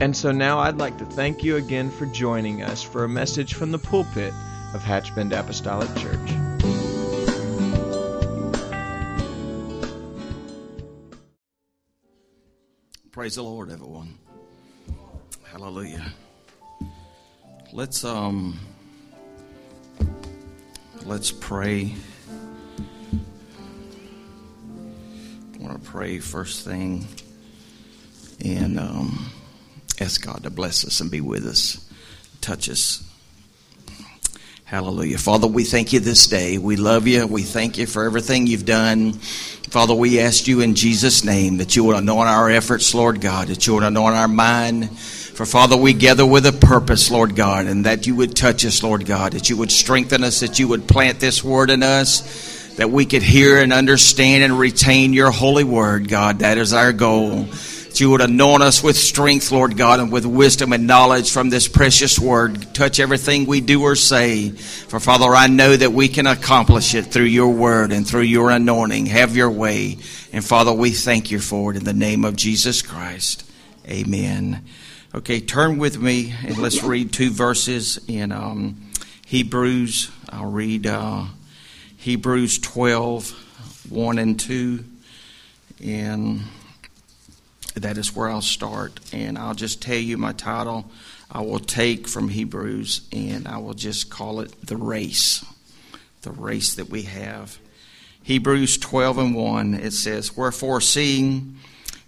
And so now I'd like to thank you again for joining us for a message from the pulpit of Hatchbend Apostolic Church. Praise the Lord, everyone. Hallelujah. Let's um let's pray. I want to pray first thing and um ask God to bless us and be with us, touch us. Hallelujah. Father, we thank you this day. We love you. We thank you for everything you've done. Father, we ask you in Jesus' name that you would anoint our efforts, Lord God, that you would anoint our mind. For Father, we gather with a purpose, Lord God, and that you would touch us, Lord God, that you would strengthen us, that you would plant this word in us, that we could hear and understand and retain your holy word, God. That is our goal that you would anoint us with strength, Lord God, and with wisdom and knowledge from this precious word. Touch everything we do or say. For Father, I know that we can accomplish it through your word and through your anointing. Have your way. And Father, we thank you for it in the name of Jesus Christ. Amen. Okay, turn with me and let's read two verses in um, Hebrews. I'll read uh, Hebrews 12, 1 and 2. And that is where I'll start. And I'll just tell you my title. I will take from Hebrews and I will just call it the race. The race that we have. Hebrews 12 and 1, it says, Wherefore, seeing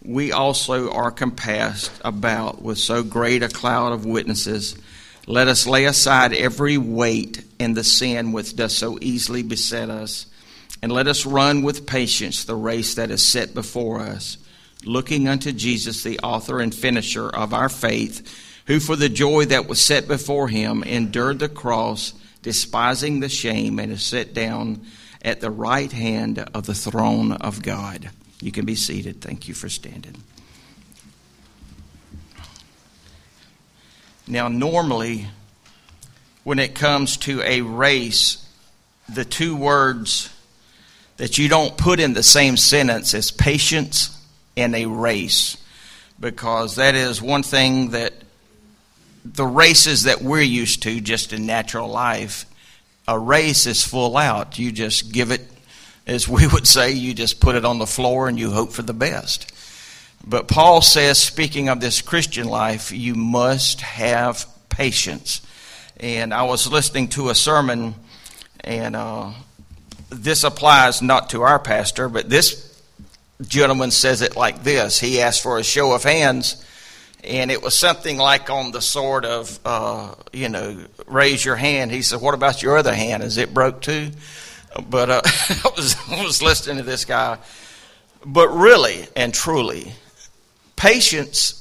we also are compassed about with so great a cloud of witnesses, let us lay aside every weight and the sin which does so easily beset us, and let us run with patience the race that is set before us looking unto Jesus, the author and finisher of our faith, who for the joy that was set before him endured the cross, despising the shame, and is set down at the right hand of the throne of God. You can be seated. Thank you for standing. Now, normally, when it comes to a race, the two words that you don't put in the same sentence is patience in a race. Because that is one thing that the races that we're used to just in natural life a race is full out. You just give it as we would say you just put it on the floor and you hope for the best. But paul says speaking of this christian life you must have patience. And i was listening to a sermon and uh, this applies not to our pastor but this gentleman says it like this. He asked for a show of hands, and it was something like on the sort of, uh, you know, raise your hand. He said, "What about your other hand? Is it broke too?" But uh, I was I was listening to this guy. But really and truly, patience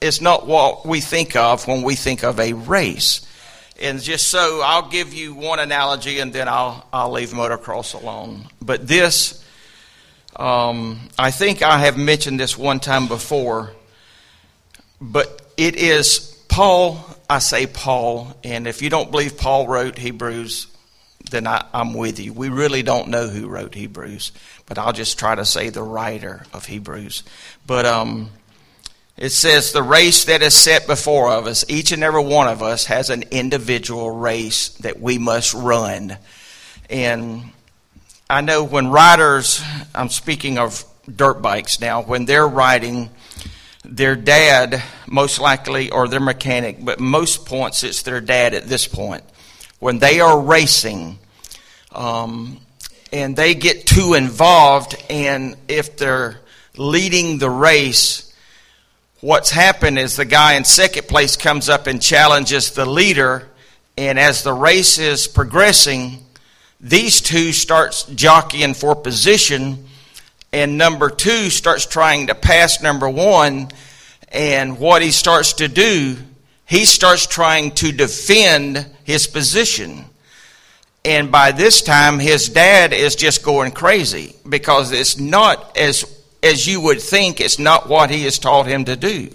is not what we think of when we think of a race. And just so I'll give you one analogy, and then I'll I'll leave motocross alone. But this um, I think I have mentioned this one time before, but it is Paul. I say Paul, and if you don't believe Paul wrote Hebrews, then I, am with you. We really don't know who wrote Hebrews, but I'll just try to say the writer of Hebrews. But um, it says, The race that is set before of us, each and every one of us has an individual race that we must run. And I know when riders, I'm speaking of dirt bikes now, when they're riding, their dad, most likely, or their mechanic, but most points it's their dad at this point. When they are racing, um, and they get too involved, and if they're leading the race, what's happened is the guy in second place comes up and challenges the leader, and as the race is progressing, these two starts jockeying for position and number two starts trying to pass number one And what he starts to do, he starts trying to defend his position. And by this time, his dad is just going crazy because it's not as, as you would think, it's not what he has taught him to do.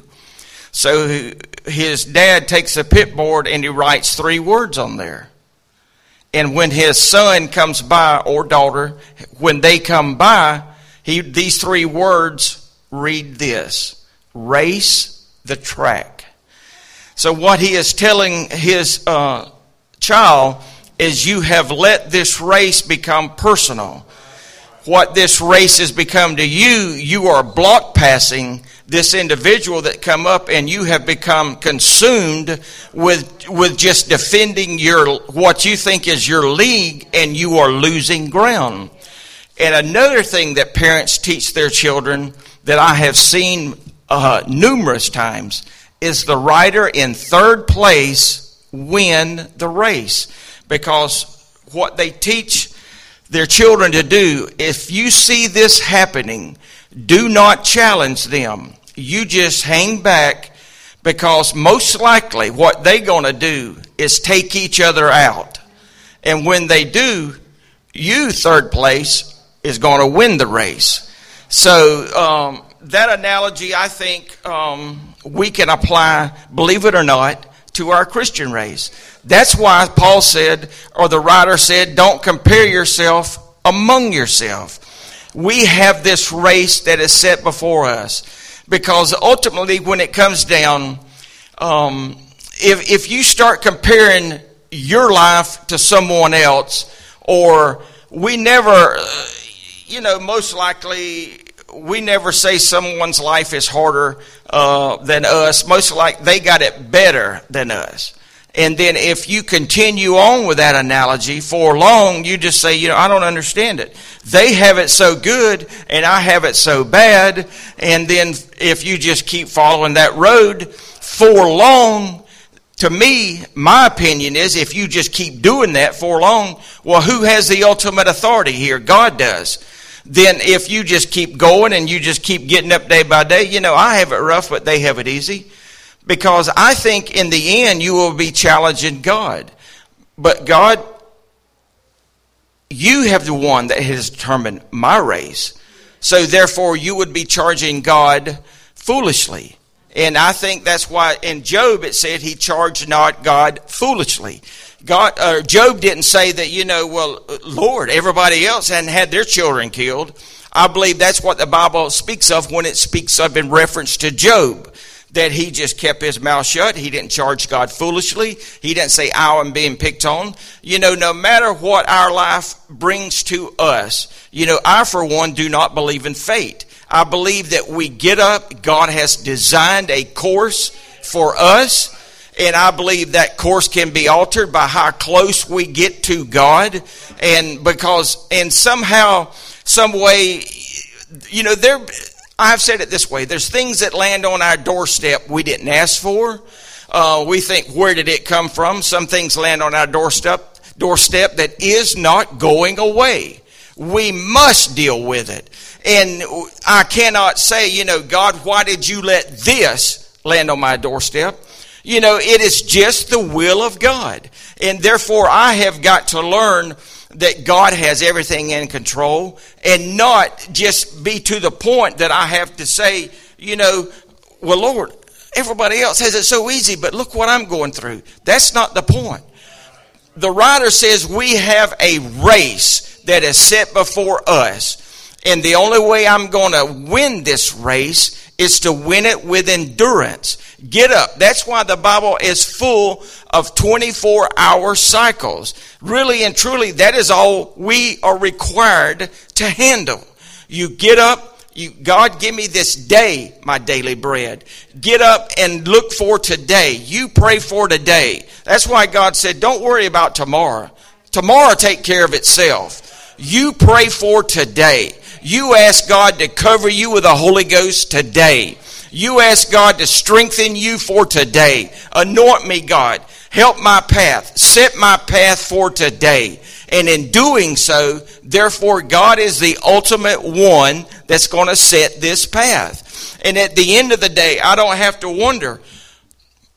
So his dad takes a pit board and he writes three words on there. And when his son comes by or daughter, when they come by, he, these three words read this race the track. So, what he is telling his uh, child is you have let this race become personal. What this race has become to you, you are block passing this individual that come up and you have become consumed with with just defending your what you think is your league and you are losing ground. And another thing that parents teach their children that I have seen uh, numerous times is the rider in third place win the race because what they teach their children to do if you see this happening do not challenge them you just hang back because most likely what they're going to do is take each other out. And when they do, you, third place, is going to win the race. So, um, that analogy, I think, um, we can apply, believe it or not, to our Christian race. That's why Paul said, or the writer said, don't compare yourself among yourself. We have this race that is set before us. Because ultimately, when it comes down, um, if, if you start comparing your life to someone else, or we never, uh, you know, most likely we never say someone's life is harder uh, than us. Most like they got it better than us. And then if you continue on with that analogy for long, you just say, you know, I don't understand it. They have it so good and I have it so bad. And then if you just keep following that road for long, to me, my opinion is if you just keep doing that for long, well, who has the ultimate authority here? God does. Then if you just keep going and you just keep getting up day by day, you know, I have it rough, but they have it easy. Because I think in the end you will be challenging God. But God, you have the one that has determined my race. So therefore you would be charging God foolishly. And I think that's why in Job it said he charged not God foolishly. God, uh, Job didn't say that, you know, well, Lord, everybody else hadn't had their children killed. I believe that's what the Bible speaks of when it speaks of in reference to Job that he just kept his mouth shut. He didn't charge God foolishly. He didn't say, I'm being picked on. You know, no matter what our life brings to us, you know, I, for one, do not believe in fate. I believe that we get up, God has designed a course for us, and I believe that course can be altered by how close we get to God. And because, and somehow, some way, you know, there, I've said it this way there's things that land on our doorstep we didn't ask for. Uh, we think, where did it come from? Some things land on our doorstep, doorstep that is not going away. We must deal with it. And I cannot say, you know, God, why did you let this land on my doorstep? You know, it is just the will of God. And therefore, I have got to learn that God has everything in control and not just be to the point that I have to say, you know, well, Lord, everybody else has it so easy, but look what I'm going through. That's not the point. The writer says we have a race that is set before us. And the only way I'm going to win this race is to win it with endurance. Get up. That's why the Bible is full of 24 hour cycles. Really and truly, that is all we are required to handle. You get up, you, God, give me this day my daily bread. Get up and look for today. You pray for today. That's why God said, don't worry about tomorrow. Tomorrow take care of itself. You pray for today. You ask God to cover you with the Holy Ghost today. You ask God to strengthen you for today. Anoint me, God. Help my path. Set my path for today. And in doing so, therefore, God is the ultimate one that's going to set this path. And at the end of the day, I don't have to wonder,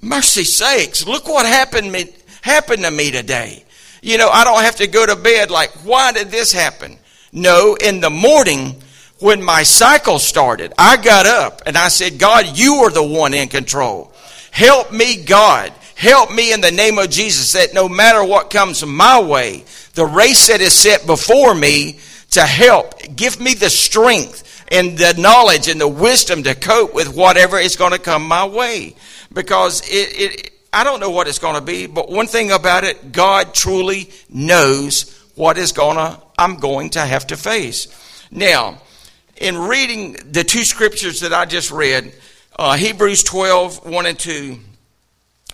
mercy sakes, look what happened, me, happened to me today. You know, I don't have to go to bed like, why did this happen? No, in the morning, when my cycle started, I got up and I said, God, you are the one in control. Help me, God. Help me in the name of Jesus that no matter what comes my way, the race that is set before me to help, give me the strength and the knowledge and the wisdom to cope with whatever is going to come my way. Because it, it I don't know what it's going to be, but one thing about it, God truly knows what is to, I'm going to have to face. Now, in reading the two scriptures that I just read, uh, Hebrews 12, 1 and 2,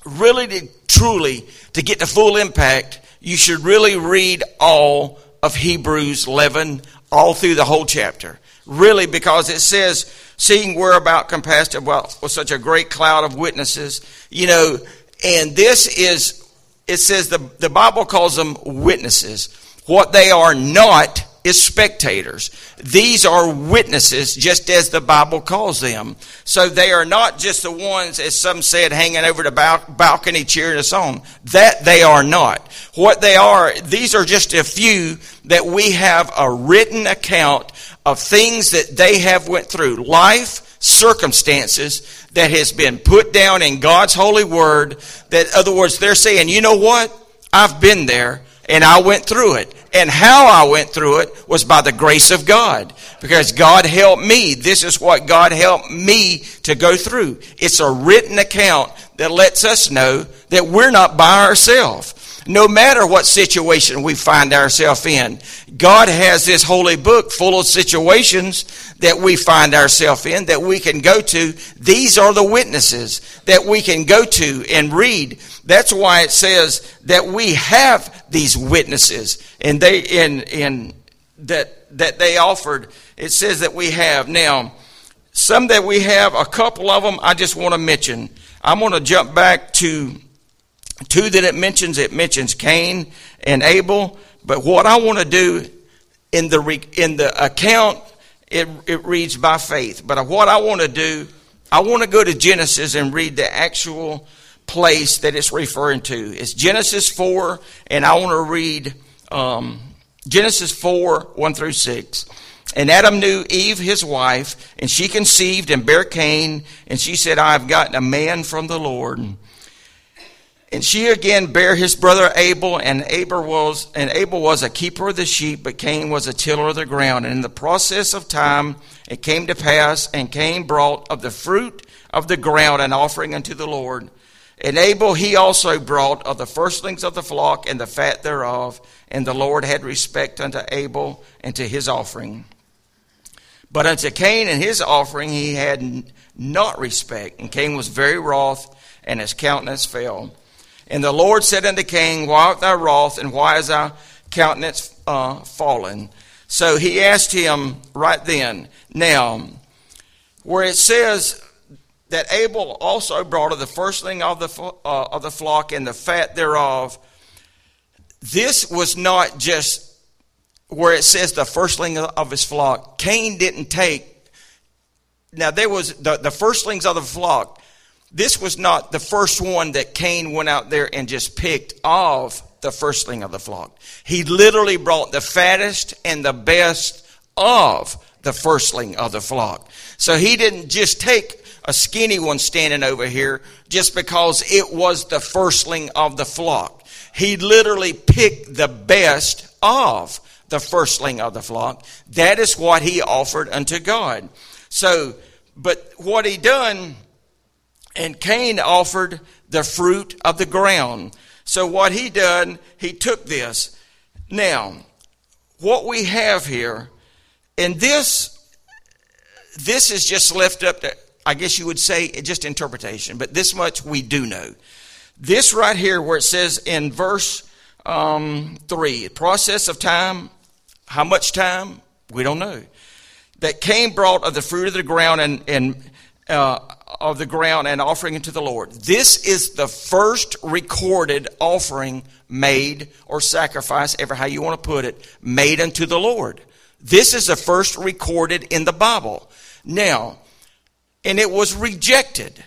really to, truly, to get the full impact, you should really read all of Hebrews 11, all through the whole chapter. Really, because it says, seeing we're about compassed about with such a great cloud of witnesses, you know, and this is, it says the, the Bible calls them witnesses. What they are not is spectators. These are witnesses, just as the Bible calls them. So they are not just the ones, as some said, hanging over the balcony cheering us on. That they are not. What they are, these are just a few that we have a written account of things that they have went through. Life, circumstances that has been put down in God's holy word. That, other words, they're saying, you know what? I've been there and I went through it. And how I went through it was by the grace of God. Because God helped me. This is what God helped me to go through. It's a written account that lets us know that we're not by ourselves. No matter what situation we find ourselves in, God has this holy book full of situations that we find ourselves in that we can go to. These are the witnesses that we can go to and read. That's why it says that we have these witnesses and they in in that that they offered. It says that we have now some that we have. A couple of them I just want to mention. I'm going to jump back to two that it mentions. It mentions Cain and Abel. But what I want to do in the in the account, it it reads by faith. But what I want to do, I want to go to Genesis and read the actual place that it's referring to. It's Genesis 4, and I want to read um, Genesis 4, 1 through 6. And Adam knew Eve, his wife, and she conceived and bare Cain, and she said, I have gotten a man from the Lord. And she again bare his brother Abel, and Abel was and Abel was a keeper of the sheep, but Cain was a tiller of the ground. And in the process of time it came to pass, and Cain brought of the fruit of the ground an offering unto the Lord. And Abel he also brought of the firstlings of the flock and the fat thereof, and the Lord had respect unto Abel and to his offering. But unto Cain and his offering he had not respect, and Cain was very wroth, and his countenance fell. And the Lord said unto Cain, Why art thou wroth, and why is thy countenance uh, fallen? So he asked him right then. Now, where it says that Abel also brought of the firstling of the, uh, of the flock and the fat thereof, this was not just where it says the firstling of his flock. Cain didn't take. Now there was the, the firstlings of the flock this was not the first one that Cain went out there and just picked off the firstling of the flock. He literally brought the fattest and the best of the firstling of the flock. So he didn't just take a skinny one standing over here just because it was the firstling of the flock. He literally picked the best of the firstling of the flock. That is what he offered unto God. So, but what he done and Cain offered the fruit of the ground. So what he done, he took this. Now, what we have here, and this, this is just left up to, I guess you would say, just interpretation, but this much we do know. This right here, where it says in verse um, 3, process of time, how much time? We don't know. That Cain brought of the fruit of the ground and, and uh, of the ground and offering it to the Lord. This is the first recorded offering made or sacrifice, ever how you want to put it, made unto the Lord. This is the first recorded in the Bible. Now, and it was rejected.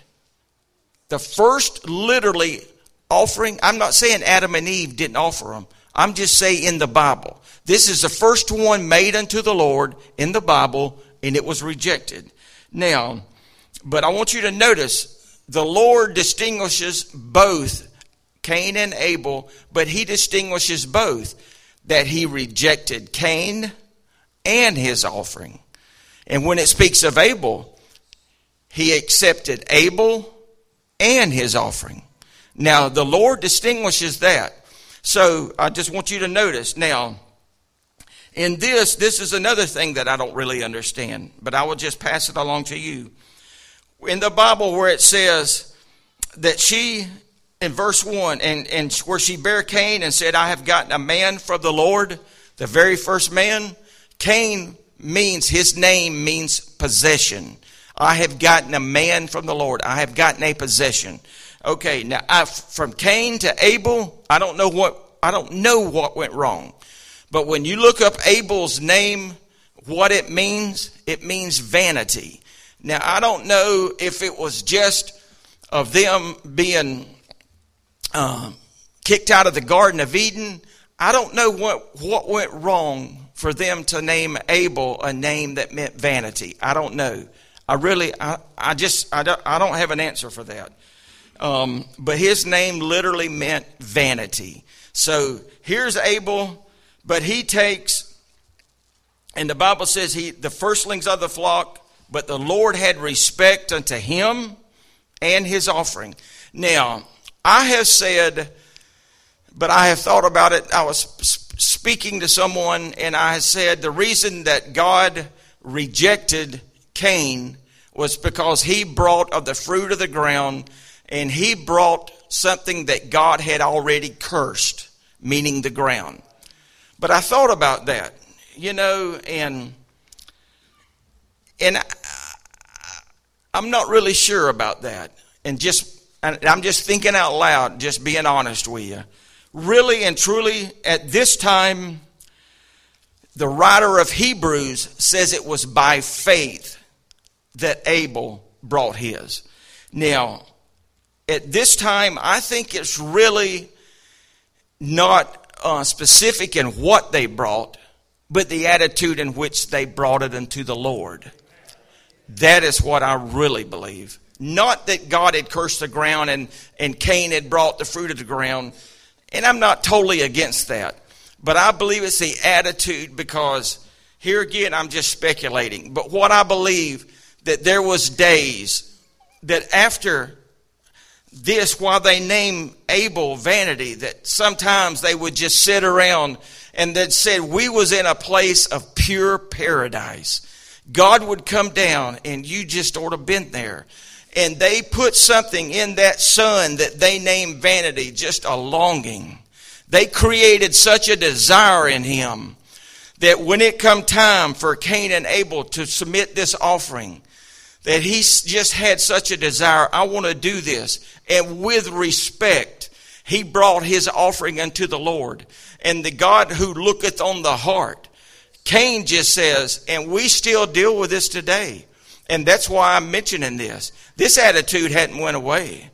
The first literally offering, I'm not saying Adam and Eve didn't offer them. I'm just saying in the Bible. This is the first one made unto the Lord in the Bible, and it was rejected. Now, but I want you to notice the Lord distinguishes both Cain and Abel, but he distinguishes both that he rejected Cain and his offering. And when it speaks of Abel, he accepted Abel and his offering. Now, the Lord distinguishes that. So I just want you to notice. Now, in this, this is another thing that I don't really understand, but I will just pass it along to you. In the Bible, where it says that she, in verse 1, and, and where she bare Cain and said, I have gotten a man from the Lord, the very first man, Cain means, his name means possession. I have gotten a man from the Lord. I have gotten a possession. Okay, now I, from Cain to Abel, I don't know what I don't know what went wrong. But when you look up Abel's name, what it means, it means vanity. Now I don't know if it was just of them being uh, kicked out of the Garden of Eden. I don't know what what went wrong for them to name Abel a name that meant vanity. I don't know. I really, I, I just, I don't, I don't have an answer for that. Um, but his name literally meant vanity. So here's Abel, but he takes, and the Bible says he, the firstlings of the flock, but the Lord had respect unto him and his offering. Now, I have said, but I have thought about it. I was speaking to someone, and I said the reason that God rejected Cain was because he brought of the fruit of the ground and he brought something that God had already cursed, meaning the ground. But I thought about that, you know, and and I, I'm not really sure about that. And just I'm just thinking out loud, just being honest with you. Really and truly, at this time, the writer of Hebrews says it was by faith that Abel brought his. Now, at this time, I think it's really not uh, specific in what they brought, but the attitude in which they brought it unto the Lord. That is what I really believe. Not that God had cursed the ground and, and Cain had brought the fruit of the ground. And I'm not totally against that. But I believe it's the attitude because here again, I'm just speculating. But what I believe that there was days that after this while they name Abel vanity, that sometimes they would just sit around and that said, we was in a place of pure paradise. God would come down and you just ought to been there. And they put something in that son that they named vanity, just a longing. They created such a desire in him that when it come time for Cain and Abel to submit this offering, that he just had such a desire, I want to do this. And with respect, he brought his offering unto the Lord. And the God who looketh on the heart, Cain just says, and we still deal with this today. And that's why I'm mentioning this. This attitude hadn't went away.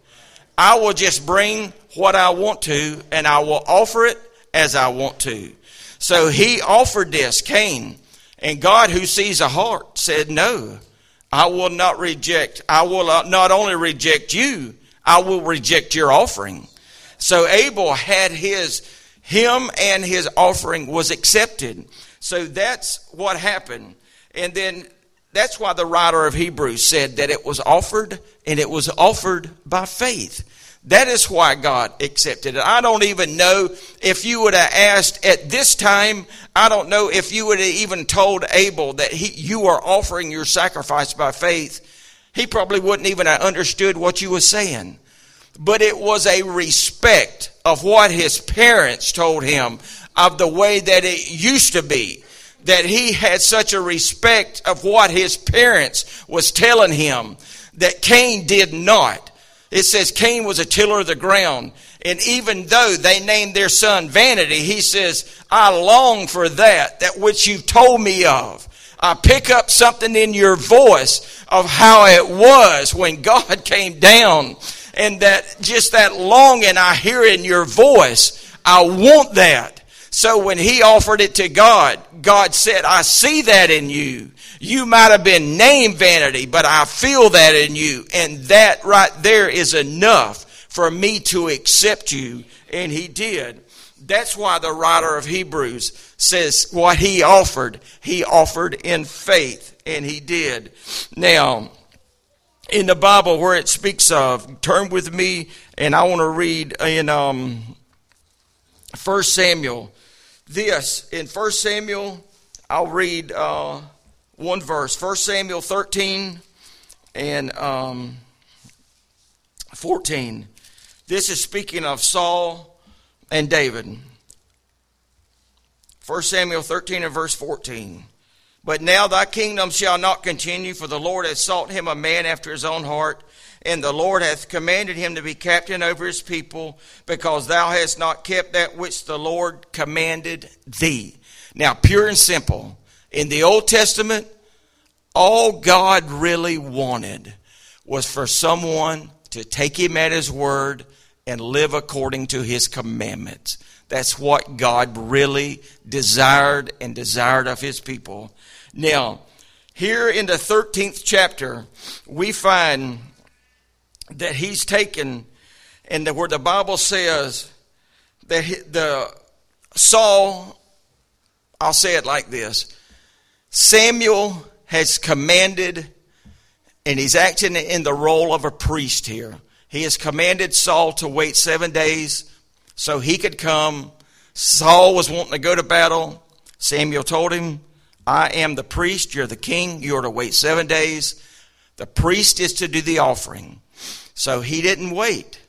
I will just bring what I want to and I will offer it as I want to. So he offered this, Cain. And God who sees a heart said, no. I will not reject. I will not only reject you, I will reject your offering. So Abel had his, him and his offering was accepted. So that's what happened. And then that's why the writer of Hebrews said that it was offered and it was offered by faith. That is why God accepted it. I don't even know if you would have asked at this time, I don't know if you would have even told Abel that he, you are offering your sacrifice by faith. He probably wouldn't even have understood what you were saying. But it was a respect of what his parents told him of the way that it used to be. That he had such a respect of what his parents was telling him that Cain did not. It says Cain was a tiller of the ground. And even though they named their son Vanity, he says, I long for that, that which you've told me of. I pick up something in your voice of how it was when God came down and that just that longing I hear in your voice. I want that. So when he offered it to God, God said, I see that in you. You might have been named vanity, but I feel that in you. And that right there is enough for me to accept you. And he did. That's why the writer of Hebrews says what he offered, he offered in faith, and he did. Now, in the Bible where it speaks of, turn with me, and I want to read in um, 1 Samuel. This, in 1 Samuel, I'll read uh, one verse. 1 Samuel 13 and um, 14. This is speaking of Saul and David. 1 Samuel 13 and verse 14. But now thy kingdom shall not continue, for the Lord hath sought him a man after his own heart, and the Lord hath commanded him to be captain over his people, because thou hast not kept that which the Lord commanded thee. Now, pure and simple. In the Old Testament, all God really wanted was for someone to take him at his word and live according to his commandments. That's what God really desired and desired of his people. Now, here in the 13th chapter, we find that he's taken, and where the Bible says that the Saul, I'll say it like this Samuel has commanded, and he's acting in the role of a priest here. He has commanded Saul to wait seven days so he could come. Saul was wanting to go to battle. Samuel told him, I am the priest, you're the king, you're to wait seven days. The priest is to do the offering. So he didn't wait.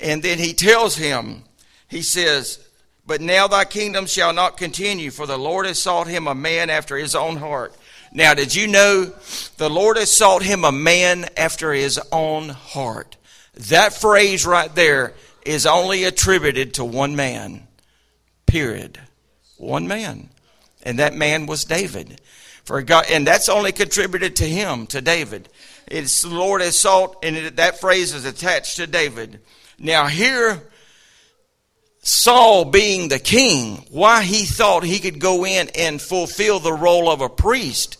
And then he tells him, he says, But now thy kingdom shall not continue, for the Lord has sought him a man after his own heart now, did you know the Lord has sought him a man after his own heart? That phrase right there is only attributed to one man. Period. One man. And that man was David. For God, and that's only contributed to him, to David. It's the Lord has sought, and it, that phrase is attached to David. Now, here, Saul being the king, why he thought he could go in and fulfill the role of a priest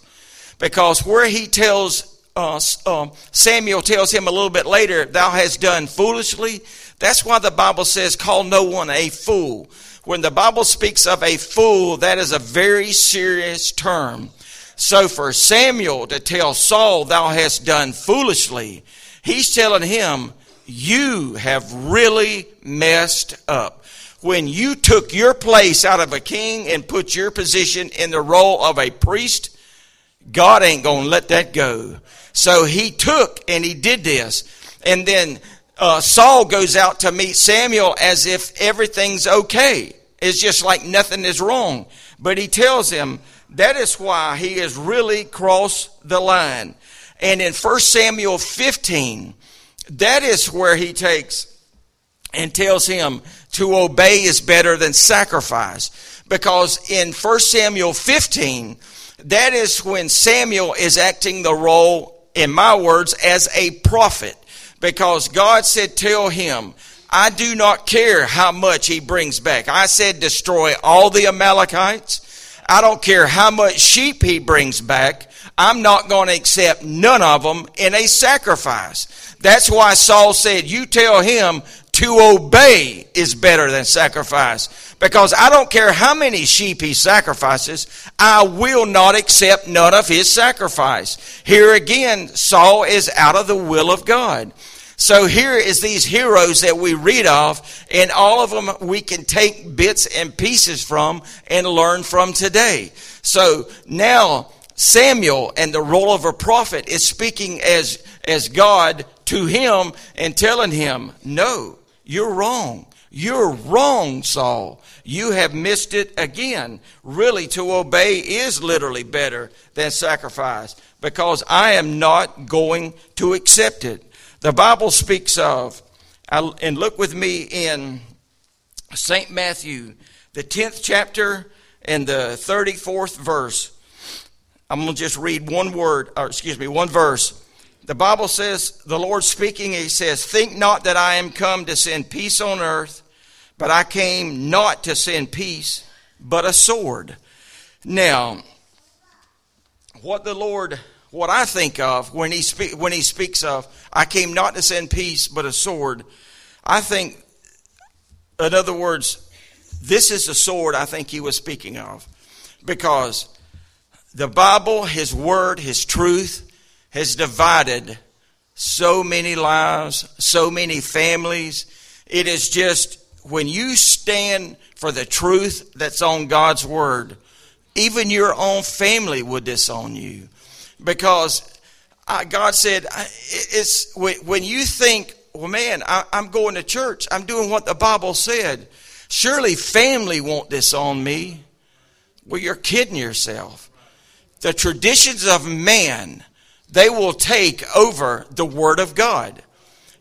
because where he tells uh, uh, Samuel tells him a little bit later, "Thou hast done foolishly." That's why the Bible says, "Call no one a fool." When the Bible speaks of a fool, that is a very serious term. So for Samuel to tell Saul, "Thou hast done foolishly," he's telling him, "You have really messed up." When you took your place out of a king and put your position in the role of a priest, God ain't going to let that go. So he took and he did this. And then uh, Saul goes out to meet Samuel as if everything's okay. It's just like nothing is wrong. But he tells him that is why he has really crossed the line. And in 1 Samuel 15, that is where he takes and tells him to obey is better than sacrifice. Because in 1 Samuel 15, that is when Samuel is acting the role, in my words, as a prophet. Because God said, Tell him, I do not care how much he brings back. I said, Destroy all the Amalekites. I don't care how much sheep he brings back. I'm not going to accept none of them in a sacrifice. That's why Saul said, You tell him to obey is better than sacrifice. Because I don't care how many sheep he sacrifices, I will not accept none of his sacrifice. Here again, Saul is out of the will of God. So here is these heroes that we read of, and all of them we can take bits and pieces from and learn from today. So now Samuel and the role of a prophet is speaking as, as God to him and telling him, no, you're wrong. You're wrong, Saul. You have missed it again. Really, to obey is literally better than sacrifice because I am not going to accept it. The Bible speaks of, and look with me in St. Matthew, the 10th chapter and the 34th verse. I'm going to just read one word, or excuse me, one verse. The Bible says, the Lord speaking, He says, Think not that I am come to send peace on earth, but I came not to send peace, but a sword. Now, what the Lord, what I think of when he, when he speaks of, I came not to send peace, but a sword, I think, in other words, this is the sword I think he was speaking of. Because the Bible, his word, his truth, has divided so many lives, so many families. It is just when you stand for the truth that's on God's word, even your own family would disown you. Because uh, God said, it's when you think, well, man, I'm going to church, I'm doing what the Bible said. Surely family won't disown me. Well, you're kidding yourself. The traditions of man, they will take over the Word of God.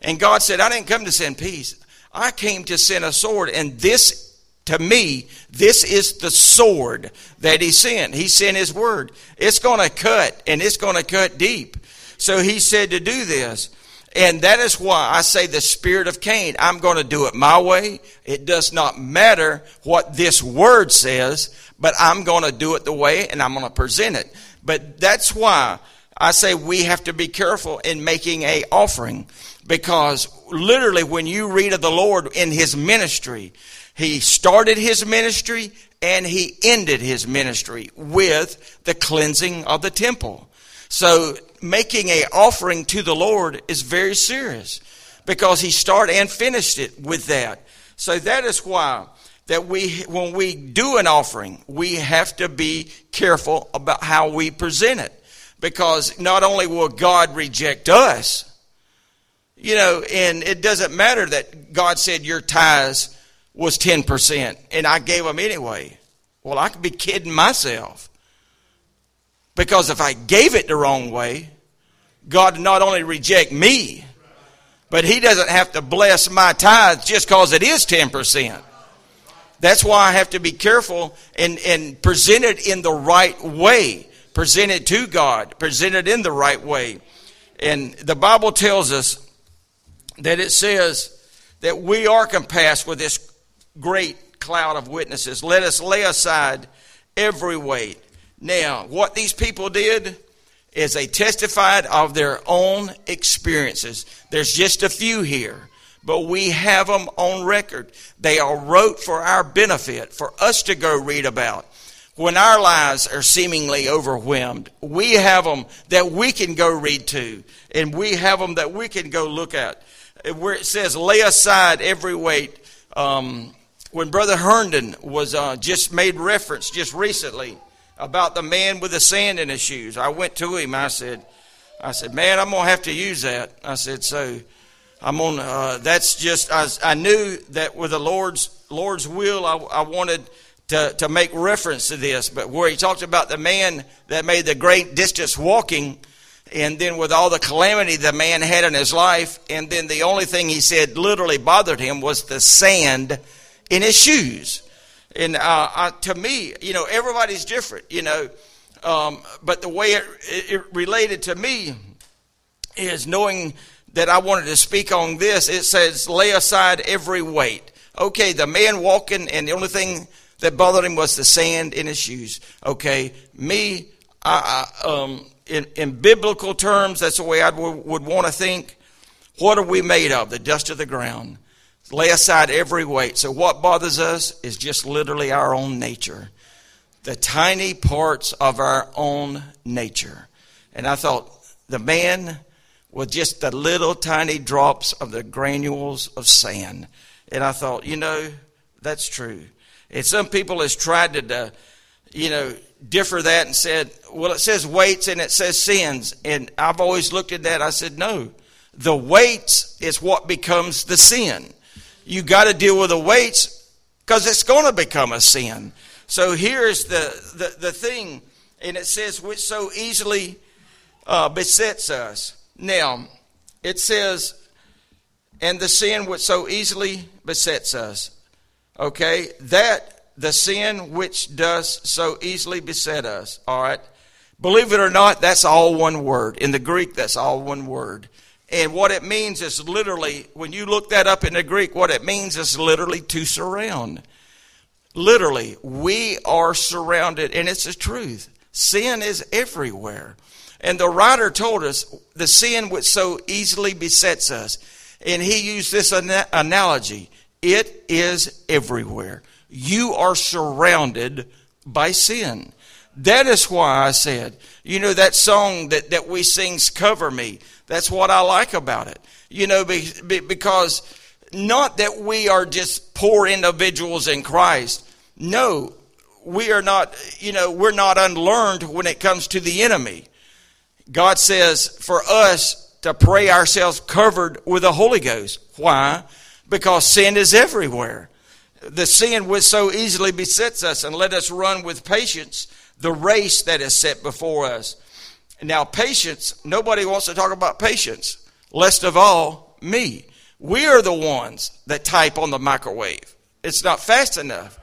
And God said, I didn't come to send peace. I came to send a sword. And this, to me, this is the sword that He sent. He sent His Word. It's going to cut, and it's going to cut deep. So He said to do this. And that is why I say the spirit of Cain. I'm going to do it my way. It does not matter what this word says, but I'm going to do it the way and I'm going to present it. But that's why I say we have to be careful in making a offering because literally when you read of the Lord in his ministry, he started his ministry and he ended his ministry with the cleansing of the temple. So making a offering to the Lord is very serious because he started and finished it with that. So that is why that we when we do an offering, we have to be careful about how we present it because not only will God reject us, you know, and it doesn't matter that God said your tithes was 10% and I gave them anyway. Well, I could be kidding myself. Because if I gave it the wrong way, God not only reject me, but He doesn't have to bless my tithes just because it is 10%. That's why I have to be careful and, and present it in the right way. Present it to God. Present it in the right way. And the Bible tells us that it says that we are compassed with this great cloud of witnesses. Let us lay aside every weight now, what these people did is they testified of their own experiences. There's just a few here, but we have them on record. They are wrote for our benefit, for us to go read about. When our lives are seemingly overwhelmed, we have them that we can go read to, and we have them that we can go look at. Where it says, lay aside every weight. Um, when Brother Herndon was uh, just made reference just recently, about the man with the sand in his shoes. I went to him. I said, I said, man, I'm gonna have to use that. I said, so I'm on. Uh, that's just. I, I, knew that with the Lord's Lord's will, I, I wanted to to make reference to this. But where he talked about the man that made the great distance walking. And then with all the calamity the man had in his life, and then the only thing he said literally bothered him was the sand in his shoes. And uh, uh, to me, you know, everybody's different, you know. Um, but the way it, it related to me is knowing that I wanted to speak on this. It says, lay aside every weight. Okay, the man walking, and the only thing that bothered him was the sand in his shoes. Okay, me, I, I, um, in, in biblical terms, that's the way I would, would want to think. What are we made of? The dust of the ground. Lay aside every weight. So, what bothers us is just literally our own nature, the tiny parts of our own nature. And I thought, the man with just the little tiny drops of the granules of sand. And I thought, you know, that's true. And some people has tried to, you know, differ that and said, well, it says weights and it says sins. And I've always looked at that. I said, no, the weights is what becomes the sin you got to deal with the weights because it's going to become a sin. So here's the, the, the thing, and it says, which so easily uh, besets us. Now, it says, and the sin which so easily besets us. Okay? That, the sin which does so easily beset us. All right? Believe it or not, that's all one word. In the Greek, that's all one word. And what it means is literally, when you look that up in the Greek, what it means is literally to surround. Literally, we are surrounded, and it's the truth. Sin is everywhere. And the writer told us the sin which so easily besets us. And he used this analogy it is everywhere. You are surrounded by sin. That is why I said, you know, that song that, that we sings, Cover Me, that's what I like about it. You know, be, be, because not that we are just poor individuals in Christ. No, we are not, you know, we're not unlearned when it comes to the enemy. God says for us to pray ourselves covered with the Holy Ghost. Why? Because sin is everywhere. The sin which so easily besets us, and let us run with patience the race that is set before us. Now, patience, nobody wants to talk about patience, least of all me. We are the ones that type on the microwave. It's not fast enough.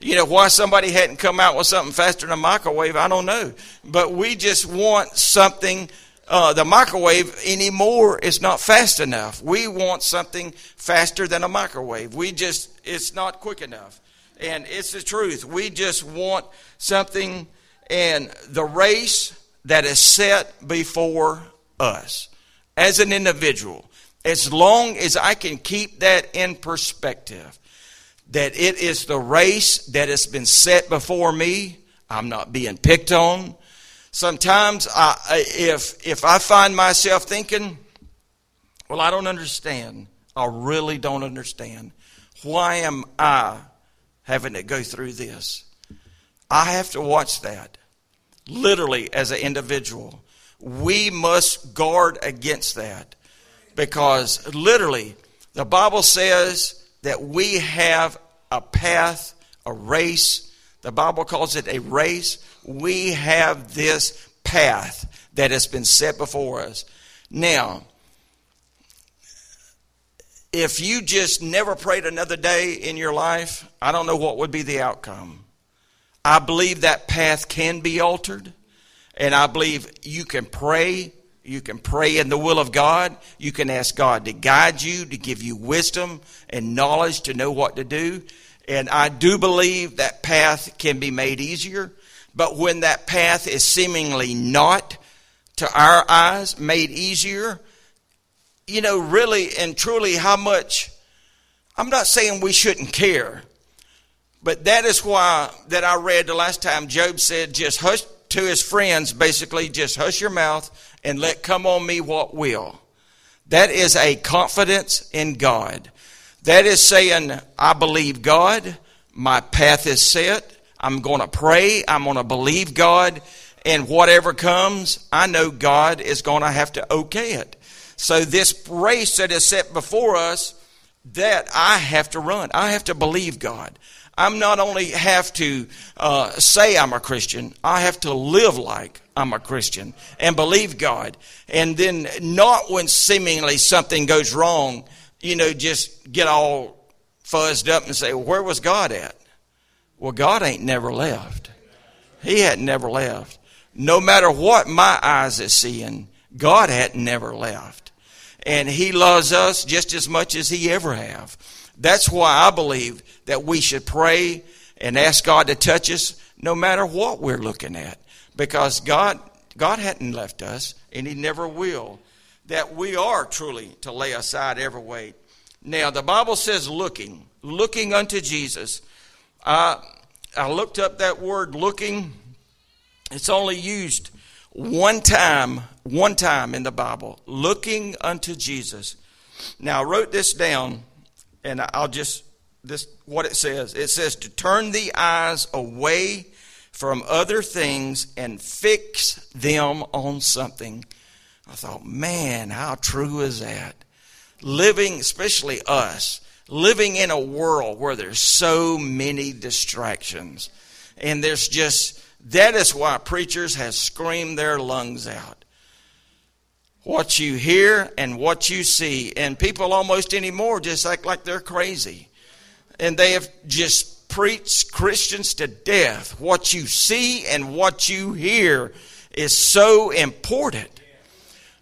You know, why somebody hadn't come out with something faster than a microwave, I don't know. But we just want something, uh, the microwave anymore is not fast enough. We want something faster than a microwave. We just, it's not quick enough. And it's the truth. We just want something, and the race that is set before us as an individual, as long as I can keep that in perspective, that it is the race that has been set before me. I'm not being picked on. Sometimes, I, if if I find myself thinking, "Well, I don't understand. I really don't understand. Why am I having to go through this?" I have to watch that. Literally, as an individual, we must guard against that because literally, the Bible says that we have a path, a race. The Bible calls it a race. We have this path that has been set before us. Now, if you just never prayed another day in your life, I don't know what would be the outcome. I believe that path can be altered, and I believe you can pray you can pray in the will of God. You can ask God to guide you, to give you wisdom and knowledge to know what to do. And I do believe that path can be made easier. But when that path is seemingly not, to our eyes, made easier, you know, really and truly how much, I'm not saying we shouldn't care, but that is why that I read the last time Job said, just hush to his friends, basically, just hush your mouth and let come on me what will. That is a confidence in God. That is saying, I believe God, my path is set, I'm going to pray, I'm going to believe God, and whatever comes, I know God is going to have to okay it. So this race that is set before us, that I have to run. I have to believe God. I'm not only have to uh, say I'm a Christian, I have to live like I'm a Christian and believe God. And then not when seemingly something goes wrong, you know, just get all fuzzed up and say, well, where was God at? Well, God ain't never left. He hadn't never left. No matter what my eyes is seeing, God hadn't never left. And He loves us just as much as He ever have. That's why I believe that we should pray and ask God to touch us no matter what we're looking at. Because God, God hadn't left us, and He never will. That we are truly to lay aside every weight. Now, the Bible says looking, looking unto Jesus. I, I looked up that word looking. It's only used one time, one time in the Bible. Looking unto Jesus. Now, I wrote this down and I'll just this what it says. It says to turn the eyes away from other things and fix them on something. I thought, man, how true is that? Living, especially us, living in a world where there's so many distractions. And there's just, that is why preachers have screamed their lungs out what you hear and what you see. And people almost anymore just act like they're crazy. And they have just preached Christians to death. What you see and what you hear is so important.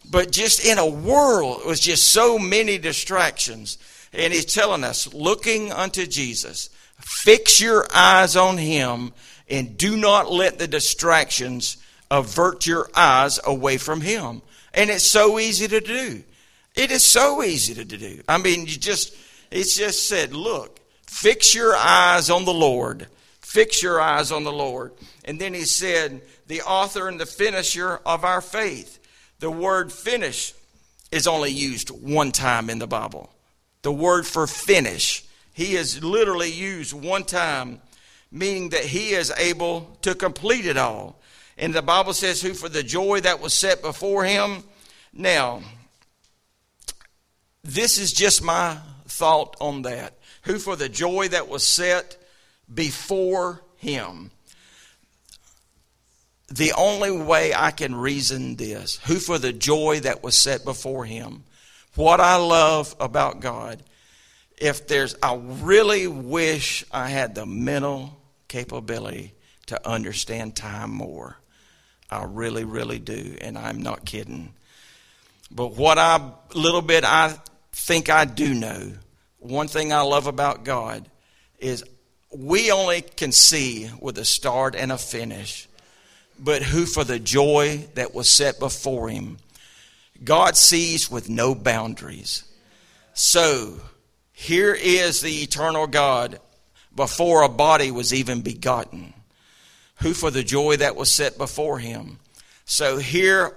But just in a world with just so many distractions, and he's telling us, looking unto Jesus, fix your eyes on him and do not let the distractions avert your eyes away from him. And it's so easy to do. It is so easy to do. I mean, you just, it's just said, look, fix your eyes on the Lord. Fix your eyes on the Lord. And then he said, the author and the finisher of our faith. The word finish is only used one time in the Bible. The word for finish, he is literally used one time, meaning that he is able to complete it all. And the Bible says, who for the joy that was set before him. Now, this is just my thought on that. Who for the joy that was set before him. The only way I can reason this, who for the joy that was set before him. What I love about God, if there's, I really wish I had the mental capability to understand time more. I really, really do, and I'm not kidding. But what I, little bit I think I do know, one thing I love about God is we only can see with a start and a finish, but who for the joy that was set before him. God sees with no boundaries. So, here is the eternal God before a body was even begotten, who for the joy that was set before him. So, here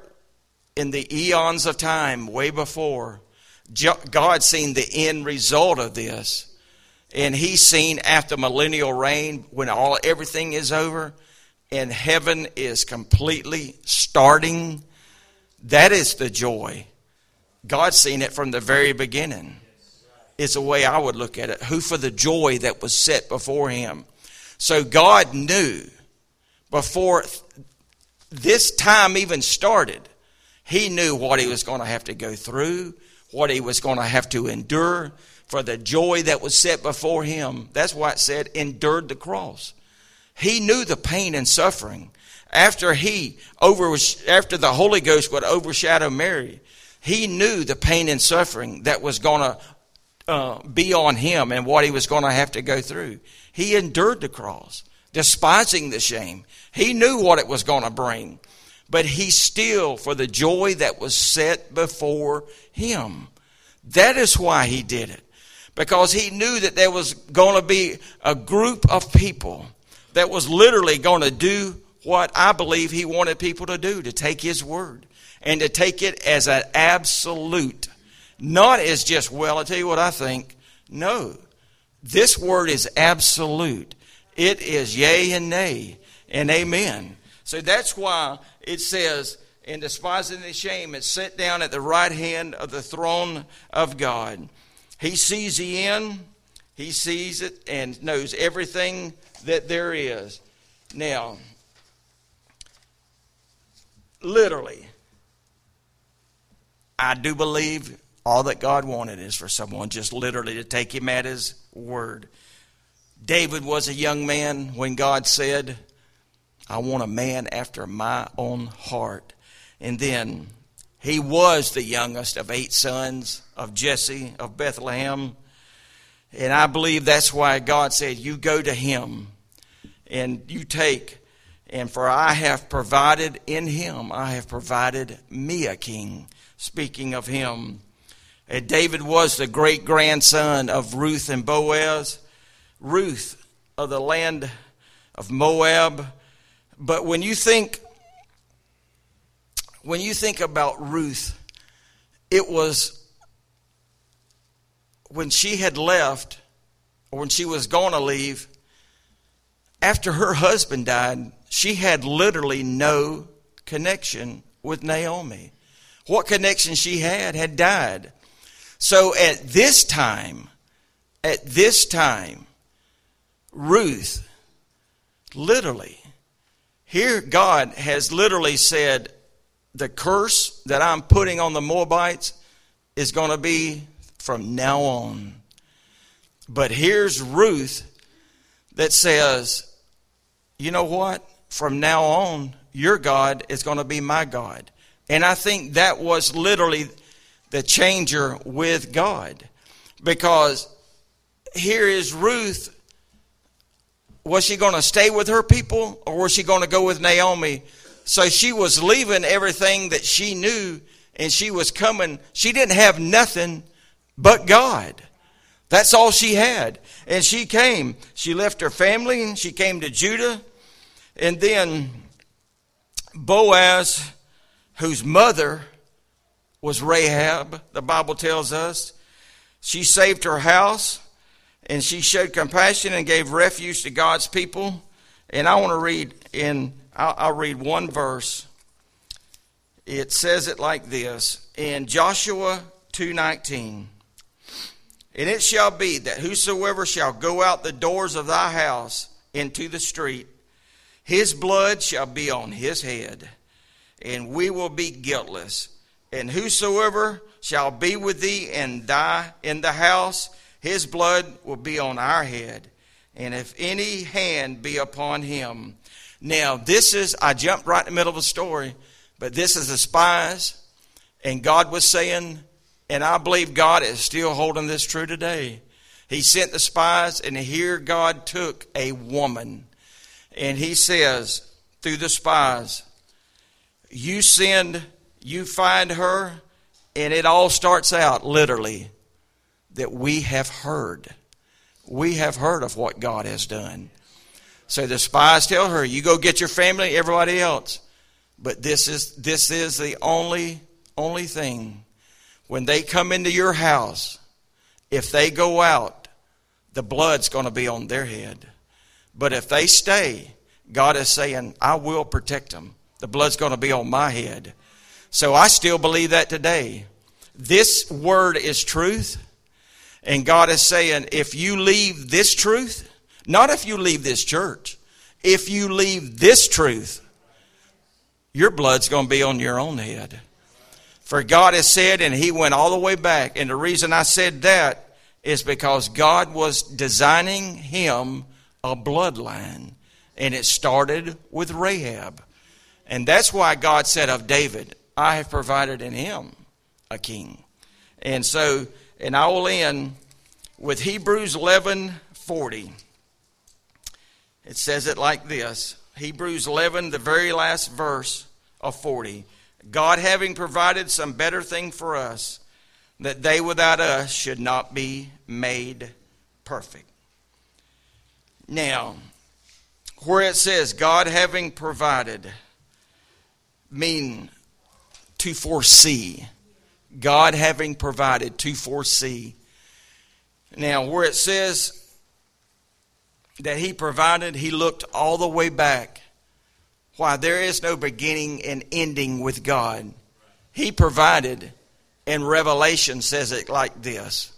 in the eons of time, way before, God seen the end result of this. And he's seen after millennial reign when all everything is over and heaven is completely starting that is the joy. God's seen it from the very beginning. Is the way i would look at it. Who for the joy that was set before him. So god knew before this time even started he knew what he was going to have to go through what he was going to have to endure for the joy that was set before him. That's why it said, endured the cross. He knew the pain and suffering. After he over after the Holy Ghost would overshadow Mary, he knew the pain and suffering that was going to uh, be on him and what he was going to have to go through. He endured the cross, despising the shame. He knew what it was going to bring, but he still, for the joy that was set before him, that is why he did it because he knew that there was going to be a group of people that was literally going to do what I believe he wanted people to do to take his word and to take it as an absolute, not as just, well, I'll tell you what I think. No, this word is absolute. It is yea and nay and amen. So that's why it says, in despising the shame, it's set down at the right hand of the throne of God. He sees the end, he sees it, and knows everything that there is. Now, literally, I do believe all that God wanted is for someone just literally to take him at his word. David was a young man when God said, I want a man after my own heart. And then he was the youngest of eight sons of Jesse of Bethlehem. And I believe that's why God said, You go to him and you take. And for I have provided in him, I have provided me a king. Speaking of him. And David was the great grandson of Ruth and Boaz. Ruth of the land of Moab. But when you think when you think about Ruth, it was when she had left, or when she was going to leave, after her husband died, she had literally no connection with Naomi. What connection she had had died. So at this time, at this time, Ruth, literally, here God has literally said, the curse that I'm putting on the Moabites is going to be from now on. But here's Ruth that says, you know what? From now on, your God is going to be my God. And I think that was literally the changer with God. Because here is Ruth. Was she going to stay with her people or was she going to go with Naomi? So she was leaving everything that she knew and she was coming. She didn't have nothing but God. That's all she had. And she came. She left her family and she came to Judah. And then Boaz, whose mother was Rahab, the Bible tells us, she saved her house and she showed compassion and gave refuge to God's people. And I want to read in, I'll, I'll read one verse. It says it like this in Joshua 2:19. And it shall be that whosoever shall go out the doors of thy house into the street, his blood shall be on his head, and we will be guiltless. And whosoever shall be with thee and die in the house, his blood will be on our head. And if any hand be upon him. Now, this is, I jumped right in the middle of the story, but this is the spies. And God was saying, and I believe God is still holding this true today. He sent the spies, and here God took a woman. And he says, through the spies, you send, you find her, and it all starts out literally that we have heard. We have heard of what God has done. So the spies tell her, you go get your family, everybody else. But this is, this is the only, only thing. When they come into your house, if they go out, the blood's going to be on their head. But if they stay, God is saying, I will protect them. The blood's going to be on my head. So I still believe that today. This word is truth. And God is saying, if you leave this truth, not if you leave this church, if you leave this truth, your blood's going to be on your own head. For God has said, and He went all the way back. And the reason I said that is because God was designing him a bloodline. And it started with Rahab. And that's why God said of David, I have provided in him a king. And so, and I will end with Hebrews 11 40. It says it like this Hebrews 11, the very last verse of 40. God having provided some better thing for us, that they without us should not be made perfect. Now, where it says God having provided, mean to foresee. God having provided to foresee. Now, where it says that He provided, He looked all the way back. Why? There is no beginning and ending with God. He provided, and Revelation says it like this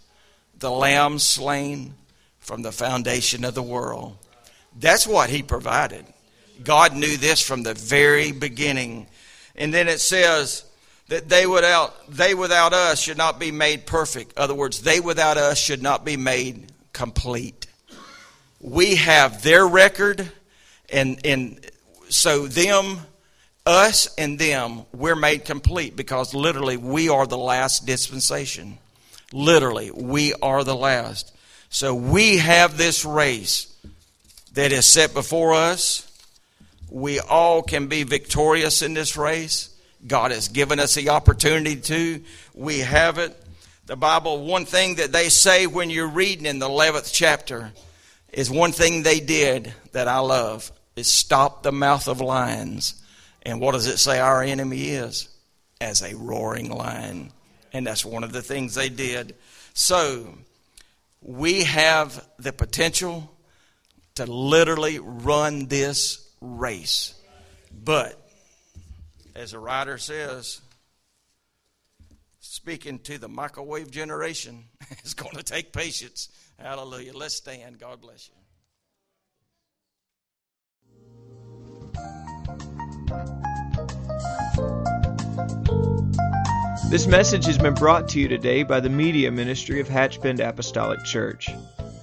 the Lamb slain from the foundation of the world. That's what He provided. God knew this from the very beginning. And then it says, that they without they without us should not be made perfect. In other words, they without us should not be made complete. We have their record, and and so them, us and them, we're made complete because literally we are the last dispensation. Literally, we are the last. So we have this race that is set before us. We all can be victorious in this race. God has given us the opportunity to. We have it. The Bible, one thing that they say when you're reading in the 11th chapter is one thing they did that I love is stop the mouth of lions. And what does it say our enemy is? As a roaring lion. And that's one of the things they did. So, we have the potential to literally run this race. But as the writer says, speaking to the microwave generation, it's going to take patience. Hallelujah. Let's stand. God bless you. This message has been brought to you today by the Media Ministry of Hatchbend Apostolic Church.